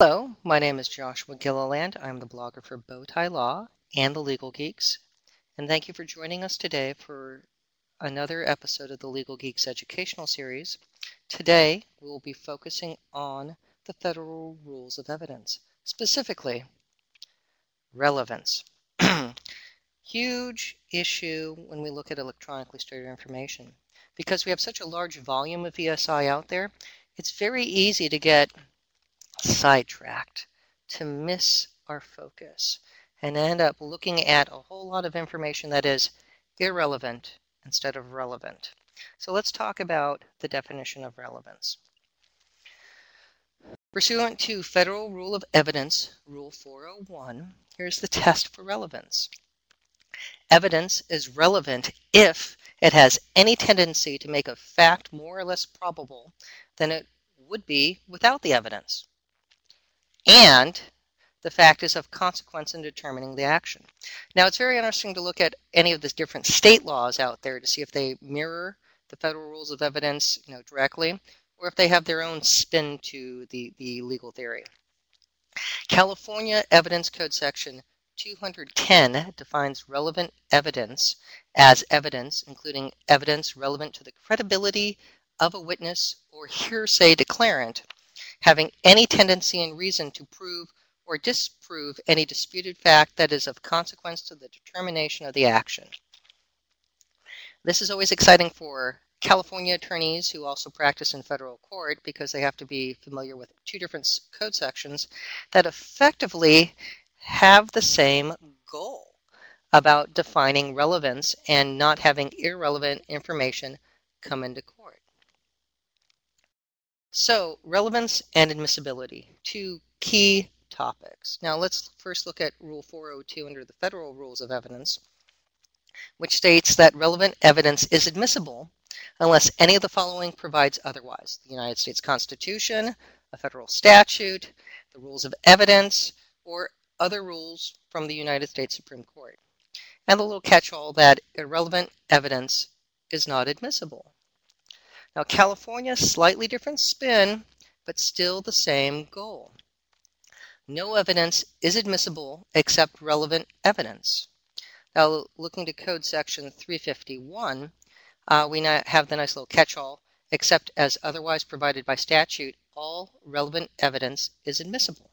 Hello, my name is Joshua Gilliland. I'm the blogger for Bowtie Law and the Legal Geeks. And thank you for joining us today for another episode of the Legal Geeks educational series. Today, we will be focusing on the federal rules of evidence, specifically relevance. Huge issue when we look at electronically stored information. Because we have such a large volume of ESI out there, it's very easy to get sidetracked, to miss our focus, and end up looking at a whole lot of information that is irrelevant instead of relevant. So let's talk about the definition of relevance. Pursuant to Federal Rule of Evidence, Rule 401, here's the test for relevance. Evidence is relevant if it has any tendency to make a fact more or less probable than it would be without the evidence and the fact is of consequence in determining the action. Now, it's very interesting to look at any of the different state laws out there to see if they mirror the federal rules of evidence you know, directly or if they have their own spin to the, the legal theory. California Evidence Code Section 210 defines relevant evidence as evidence, including evidence relevant to the credibility of a witness or hearsay declarant having any tendency and reason to prove or disprove any disputed fact that is of consequence to the determination of the action. This is always exciting for California attorneys who also practice in federal court because they have to be familiar with two different code sections that effectively have the same goal about defining relevance and not having irrelevant information come into court. So relevance and admissibility, two key topics. Now let's first look at Rule 402 under the Federal Rules of Evidence, which states that relevant evidence is admissible unless any of the following provides otherwise. The United States Constitution, a federal statute, the rules of evidence, or other rules from the United States Supreme Court. And the little catch-all that irrelevant evidence is not admissible. Now, California, slightly different spin, but still the same goal. No evidence is admissible except relevant evidence. Now, looking to Code Section 351, uh, we have the nice little catch-all, except as otherwise provided by statute, all relevant evidence is admissible.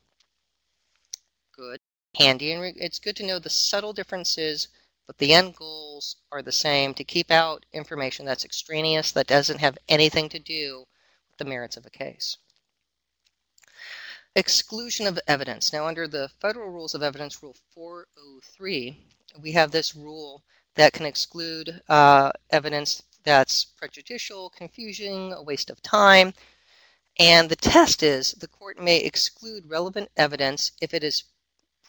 Good, handy, and it's good to know the subtle differences but the end goals are the same to keep out information that's extraneous that doesn't have anything to do with the merits of a case. Exclusion of evidence. Now, under the Federal Rules of Evidence, Rule 403, we have this rule that can exclude uh, evidence that's prejudicial, confusing, a waste of time. And the test is the court may exclude relevant evidence if it is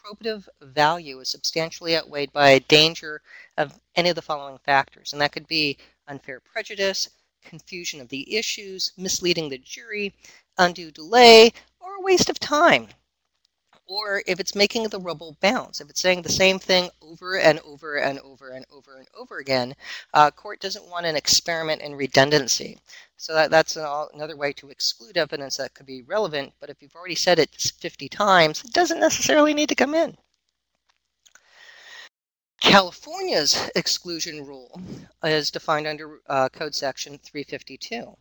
probative value is substantially outweighed by a danger of any of the following factors. And that could be unfair prejudice, confusion of the issues, misleading the jury, undue delay, or a waste of time or if it's making the rubble bounce, if it's saying the same thing over and over and over and over and over again, uh, court doesn't want an experiment in redundancy. So that, that's an, another way to exclude evidence that could be relevant, but if you've already said it 50 times, it doesn't necessarily need to come in. California's exclusion rule is defined under uh, Code Section 352.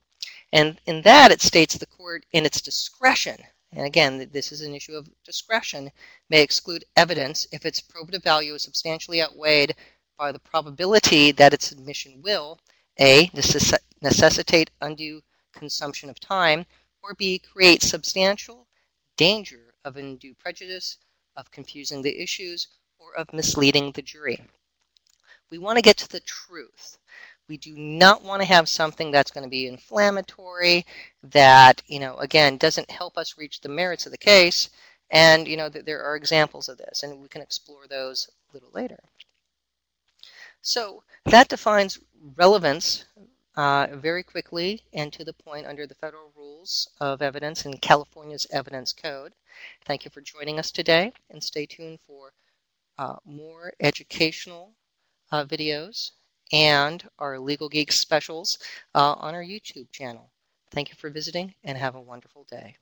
And in that, it states the court, in its discretion, and again, this is an issue of discretion, may exclude evidence if its probative value is substantially outweighed by the probability that its admission will A. Necess necessitate undue consumption of time, or B. create substantial danger of undue prejudice, of confusing the issues, or of misleading the jury. We want to get to the truth. We do not want to have something that's going to be inflammatory, that, you know, again, doesn't help us reach the merits of the case. And, you know, th there are examples of this, and we can explore those a little later. So that defines relevance uh, very quickly and to the point under the federal rules of evidence and California's evidence code. Thank you for joining us today and stay tuned for uh, more educational uh, videos and our Legal Geeks specials uh, on our YouTube channel. Thank you for visiting and have a wonderful day.